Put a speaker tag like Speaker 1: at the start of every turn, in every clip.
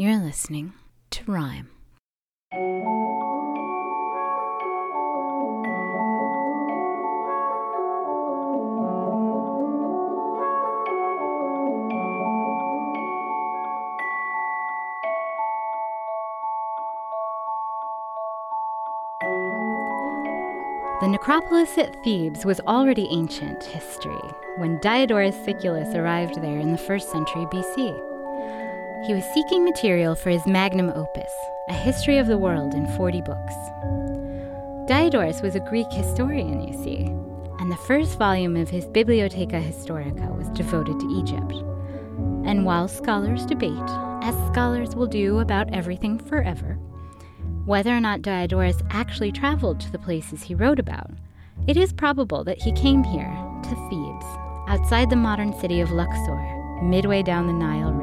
Speaker 1: You're listening to Rime. The necropolis at Thebes was already ancient history when Diodorus Siculus arrived there in the first century BC. He was seeking material for his magnum opus, a history of the world in 40 books. Diodorus was a Greek historian, you see, and the first volume of his Bibliotheca Historica was devoted to Egypt. And while scholars debate, as scholars will do about everything forever, whether or not Diodorus actually traveled to the places he wrote about, it is probable that he came here, to Thebes, outside the modern city of Luxor, midway down the Nile.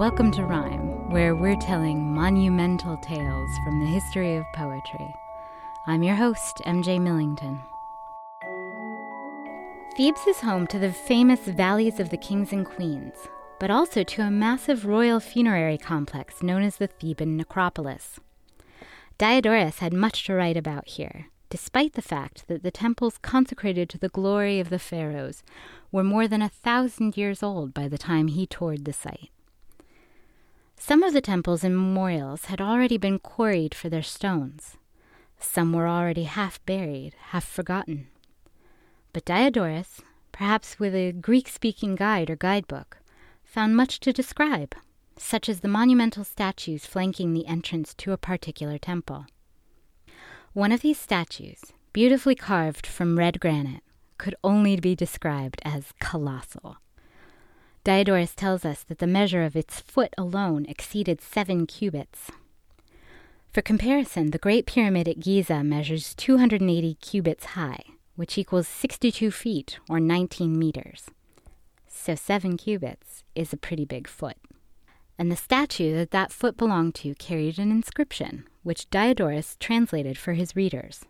Speaker 1: Welcome to Rime, where we're telling monumental tales from the history of poetry. I'm your host, MJ Millington. Thebes is home to the famous Valleys of the Kings and Queens, but also to a massive royal funerary complex known as the Theban Necropolis. Diodorus had much to write about here, despite the fact that the temples consecrated to the glory of the pharaohs were more than a thousand years old by the time he toured the site. Some of the temples and memorials had already been quarried for their stones. Some were already half buried, half forgotten. But Diodorus, perhaps with a Greek speaking guide or guidebook, found much to describe, such as the monumental statues flanking the entrance to a particular temple. One of these statues, beautifully carved from red granite, could only be described as colossal. Diodorus tells us that the measure of its foot alone exceeded seven cubits. For comparison, the Great Pyramid at Giza measures 280 cubits high, which equals 62 feet or 19 meters so seven cubits is a pretty big foot. And the statue that that foot belonged to carried an inscription, which Diodorus translated for his readers.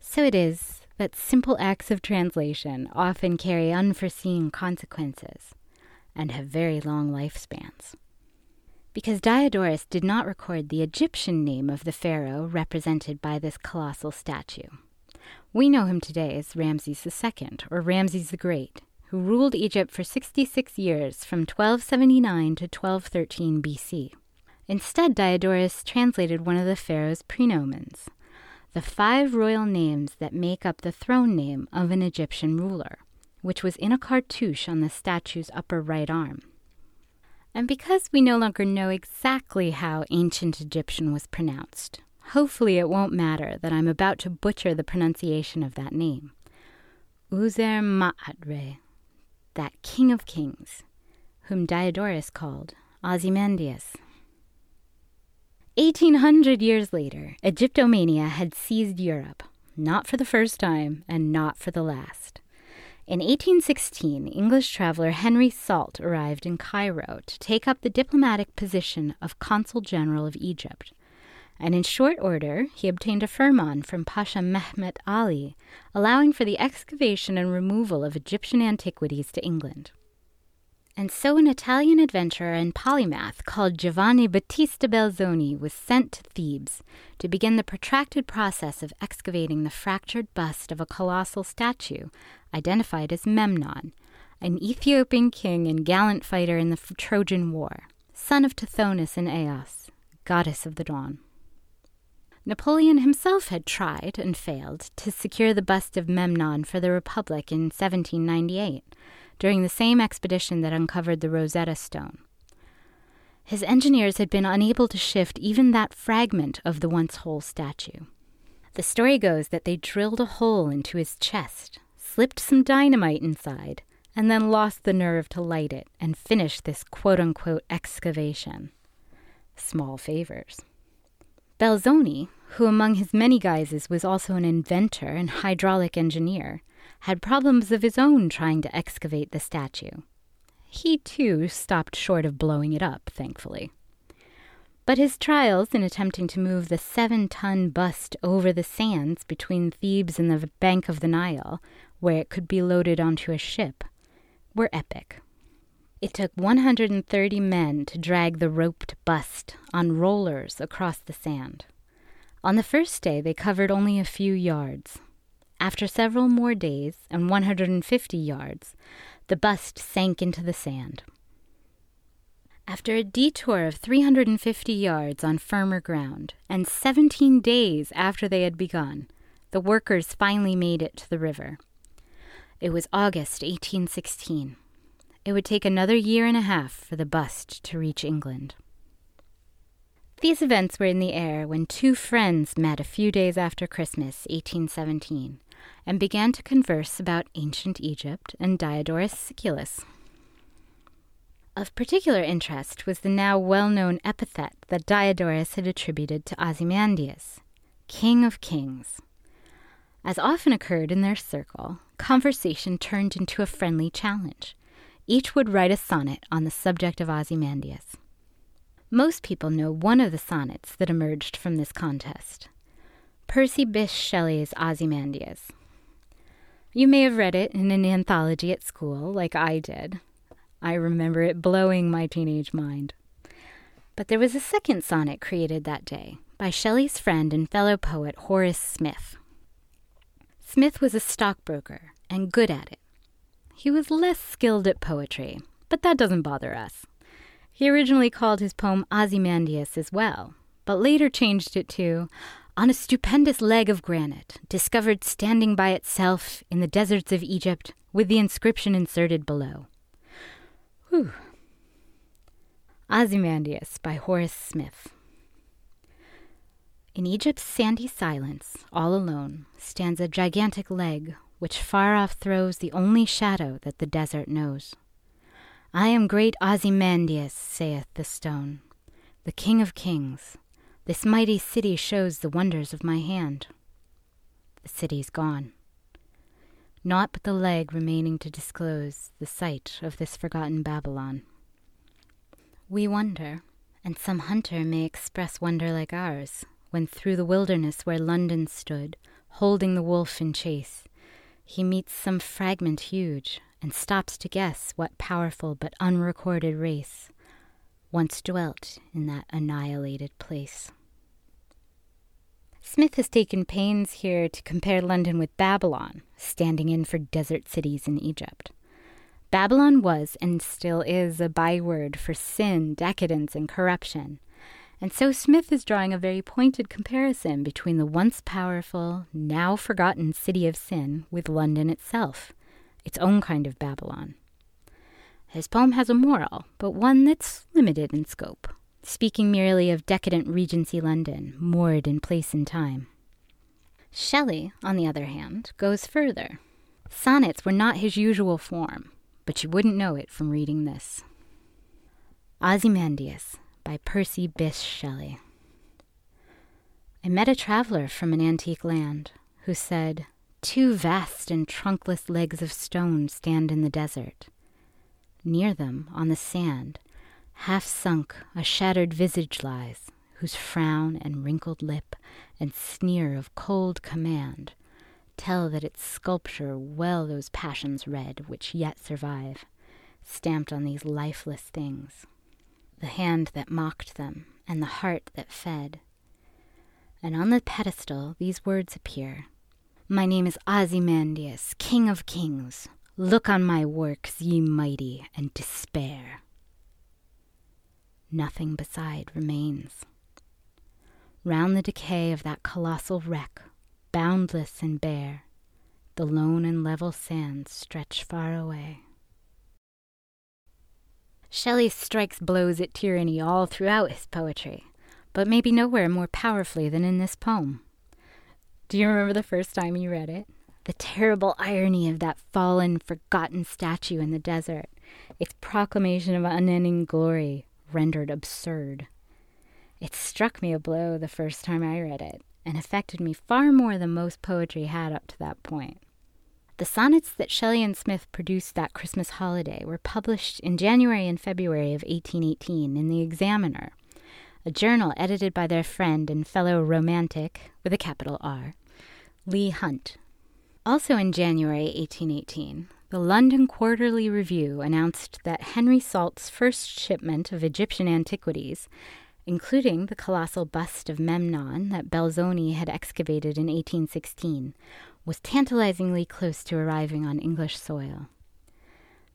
Speaker 1: So it is that simple acts of translation often carry unforeseen consequences and have very long lifespans. Because Diodorus did not record the Egyptian name of the pharaoh represented by this colossal statue. We know him today as Ramses II or Ramses the Great, who ruled Egypt for 66 years from 1279 to 1213 BC. Instead, Diodorus translated one of the pharaoh's praenomen's, the five royal names that make up the throne name of an Egyptian ruler, which was in a cartouche on the statue's upper right arm. And because we no longer know exactly how ancient Egyptian was pronounced, hopefully it won't matter that I'm about to butcher the pronunciation of that name. Uzer Ma'atre, that king of kings, whom Diodorus called Ozymandias. Eighteen hundred years later, Egyptomania had seized Europe, not for the first time and not for the last. In 1816, English traveler Henry Salt arrived in Cairo to take up the diplomatic position of Consul General of Egypt and in short order he obtained a firman from Pasha Mehmet Ali, allowing for the excavation and removal of Egyptian antiquities to England. And so an Italian adventurer and polymath called Giovanni Battista Belzoni was sent to Thebes to begin the protracted process of excavating the fractured bust of a colossal statue identified as Memnon, an Ethiopian king and gallant fighter in the Trojan War, son of Tithonus and Eos, goddess of the dawn. Napoleon himself had tried and failed to secure the bust of Memnon for the Republic in 1798, during the same expedition that uncovered the Rosetta Stone. His engineers had been unable to shift even that fragment of the once whole statue. The story goes that they drilled a hole into his chest, slipped some dynamite inside, and then lost the nerve to light it and finish this quote unquote excavation. Small favors. Belzoni, who among his many guises was also an inventor and hydraulic engineer, had problems of his own trying to excavate the statue. He, too, stopped short of blowing it up, thankfully. But his trials in attempting to move the seven ton bust over the sands between Thebes and the bank of the Nile, where it could be loaded onto a ship, were epic. It took 130 men to drag the roped bust on rollers across the sand. On the first day, they covered only a few yards. After several more days and 150 yards, the bust sank into the sand. After a detour of 350 yards on firmer ground, and 17 days after they had begun, the workers finally made it to the river. It was August 1816. It would take another year and a half for the bust to reach England. These events were in the air when two friends met a few days after Christmas, 1817, and began to converse about ancient Egypt and Diodorus Siculus. Of particular interest was the now well known epithet that Diodorus had attributed to Ozymandias, King of Kings. As often occurred in their circle, conversation turned into a friendly challenge. Each would write a sonnet on the subject of Ozymandias. Most people know one of the sonnets that emerged from this contest Percy Bysshe Shelley's Ozymandias. You may have read it in an anthology at school, like I did. I remember it blowing my teenage mind. But there was a second sonnet created that day by Shelley's friend and fellow poet Horace Smith. Smith was a stockbroker and good at it. He was less skilled at poetry, but that doesn't bother us. He originally called his poem Ozymandias as well, but later changed it to On a stupendous leg of granite, discovered standing by itself in the deserts of Egypt, with the inscription inserted below. Whew. Ozymandias by Horace Smith. In Egypt's sandy silence, all alone, stands a gigantic leg which far off throws the only shadow that the desert knows. I am great Ozymandias, saith the stone, the king of kings. This mighty city shows the wonders of my hand. The city's gone. Naught but the leg remaining to disclose the site of this forgotten Babylon. We wonder, and some hunter may express wonder like ours, when through the wilderness where London stood, holding the wolf in chase, he meets some fragment huge and stops to guess what powerful but unrecorded race once dwelt in that annihilated place. Smith has taken pains here to compare London with Babylon, standing in for desert cities in Egypt. Babylon was and still is a byword for sin, decadence, and corruption, and so Smith is drawing a very pointed comparison between the once powerful, now forgotten city of sin with London itself, its own kind of Babylon. His poem has a moral, but one that's limited in scope, speaking merely of decadent Regency London, moored in place and time. Shelley, on the other hand, goes further. Sonnets were not his usual form, but you wouldn't know it from reading this. Ozymandias, by Percy Bysshe Shelley. I met a traveler from an antique land who said, Two vast and trunkless legs of stone stand in the desert. Near them, on the sand, half sunk, a shattered visage lies, whose frown and wrinkled lip and sneer of cold command tell that its sculpture well those passions read which yet survive, stamped on these lifeless things the hand that mocked them, and the heart that fed. And on the pedestal these words appear My name is Ozymandias, King of Kings. Look on my works, ye mighty, and despair. Nothing beside remains. Round the decay of that colossal wreck, boundless and bare, the lone and level sands stretch far away. Shelley strikes blows at tyranny all throughout his poetry, but maybe nowhere more powerfully than in this poem. Do you remember the first time you read it? The terrible irony of that fallen, forgotten statue in the desert, its proclamation of unending glory rendered absurd. It struck me a blow the first time I read it, and affected me far more than most poetry had up to that point. The sonnets that Shelley and Smith produced that Christmas holiday were published in January and February of 1818 in The Examiner, a journal edited by their friend and fellow romantic, with a capital R, Leigh Hunt. Also in January 1818, the London Quarterly Review announced that Henry Salt's first shipment of Egyptian antiquities, including the colossal bust of Memnon that Belzoni had excavated in 1816, was tantalizingly close to arriving on English soil.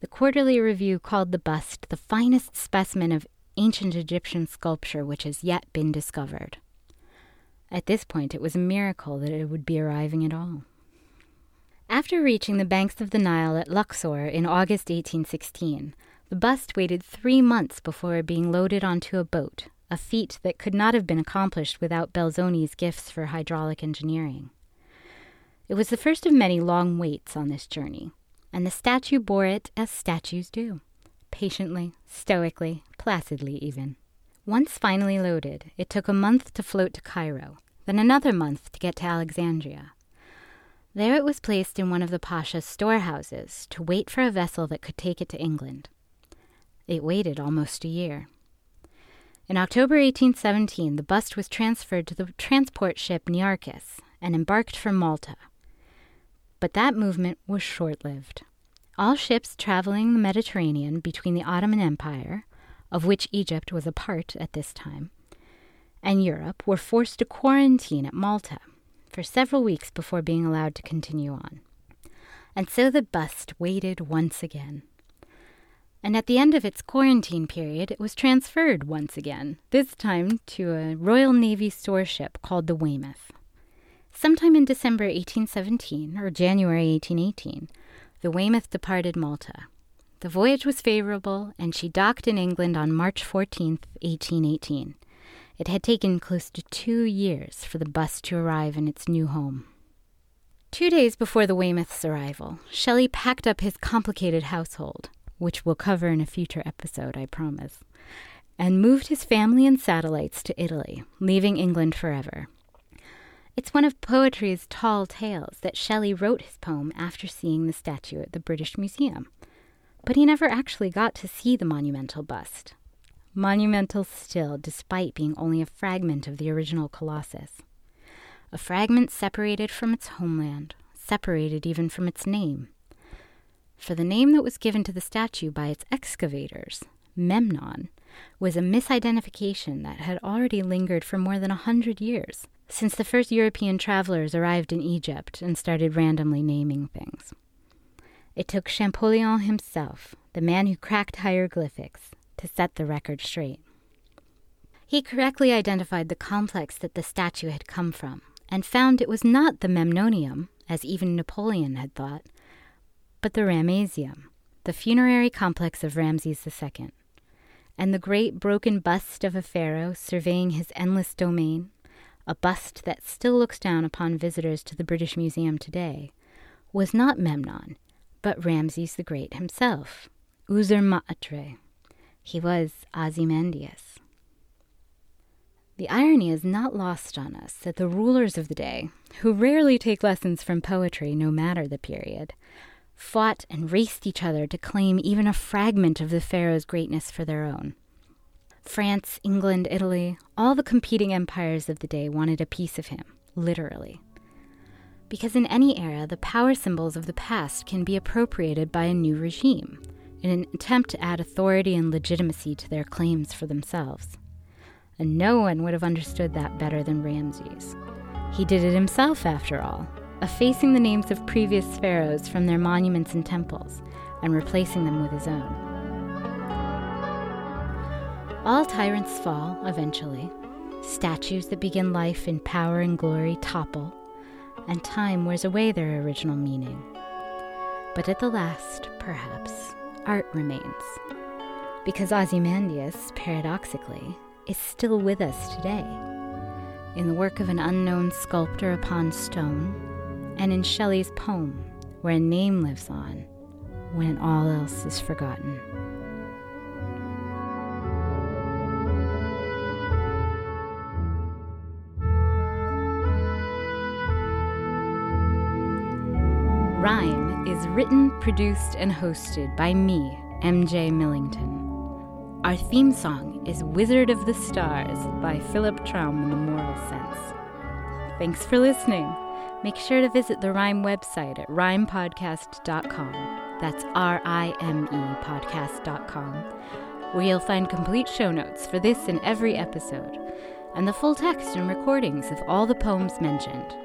Speaker 1: The Quarterly Review called the bust the finest specimen of ancient Egyptian sculpture which has yet been discovered. At this point, it was a miracle that it would be arriving at all. After reaching the banks of the Nile at Luxor in August 1816, the bust waited three months before being loaded onto a boat, a feat that could not have been accomplished without Belzoni's gifts for hydraulic engineering. It was the first of many long waits on this journey, and the statue bore it as statues do patiently, stoically, placidly even. Once finally loaded, it took a month to float to Cairo, then another month to get to Alexandria. There it was placed in one of the Pasha's storehouses to wait for a vessel that could take it to England. It waited almost a year. In October 1817, the bust was transferred to the transport ship Nearchus and embarked for Malta. But that movement was short lived. All ships traveling the Mediterranean between the Ottoman Empire, of which Egypt was a part at this time, and Europe were forced to quarantine at Malta for several weeks before being allowed to continue on. And so the bust waited once again. And at the end of its quarantine period, it was transferred once again, this time to a Royal Navy store ship called the Weymouth. Sometime in December 1817 or January 1818, the Weymouth departed Malta. The voyage was favorable, and she docked in England on March 14, 1818. It had taken close to two years for the bust to arrive in its new home. Two days before the Weymouth's arrival, Shelley packed up his complicated household, which we'll cover in a future episode, I promise, and moved his family and satellites to Italy, leaving England forever. It's one of poetry's tall tales that Shelley wrote his poem after seeing the statue at the British Museum. But he never actually got to see the monumental bust, monumental still, despite being only a fragment of the original Colossus. A fragment separated from its homeland, separated even from its name. For the name that was given to the statue by its excavators, Memnon, was a misidentification that had already lingered for more than a hundred years, since the first European travelers arrived in Egypt and started randomly naming things. It took Champollion himself, the man who cracked hieroglyphics, to set the record straight. He correctly identified the complex that the statue had come from and found it was not the Memnonium, as even Napoleon had thought, but the Ramesseum, the funerary complex of Ramses II, and the great broken bust of a pharaoh surveying his endless domain, a bust that still looks down upon visitors to the British Museum today, was not Memnon, but Ramses the Great himself, User Ma'atre. He was Ozymandias. The irony is not lost on us that the rulers of the day, who rarely take lessons from poetry no matter the period, fought and raced each other to claim even a fragment of the pharaoh's greatness for their own. France, England, Italy, all the competing empires of the day wanted a piece of him, literally. Because in any era, the power symbols of the past can be appropriated by a new regime in an attempt to add authority and legitimacy to their claims for themselves. And no one would have understood that better than Ramses. He did it himself, after all, effacing the names of previous pharaohs from their monuments and temples and replacing them with his own. All tyrants fall, eventually. Statues that begin life in power and glory topple, and time wears away their original meaning. But at the last, perhaps, art remains. Because Ozymandias, paradoxically, is still with us today, in the work of an unknown sculptor upon stone, and in Shelley's poem, where a name lives on when all else is forgotten. Is written, produced, and hosted by me, MJ Millington. Our theme song is Wizard of the Stars by Philip Traum in the Moral Sense. Thanks for listening. Make sure to visit the Rime website at rimepodcast.com. That's R I M E podcast.com, where you'll find complete show notes for this and every episode, and the full text and recordings of all the poems mentioned.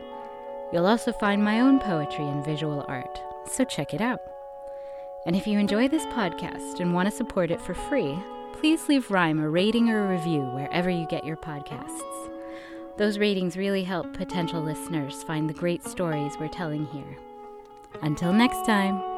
Speaker 1: You'll also find my own poetry and visual art, so check it out. And if you enjoy this podcast and want to support it for free, please leave Rime a rating or a review wherever you get your podcasts. Those ratings really help potential listeners find the great stories we're telling here. Until next time.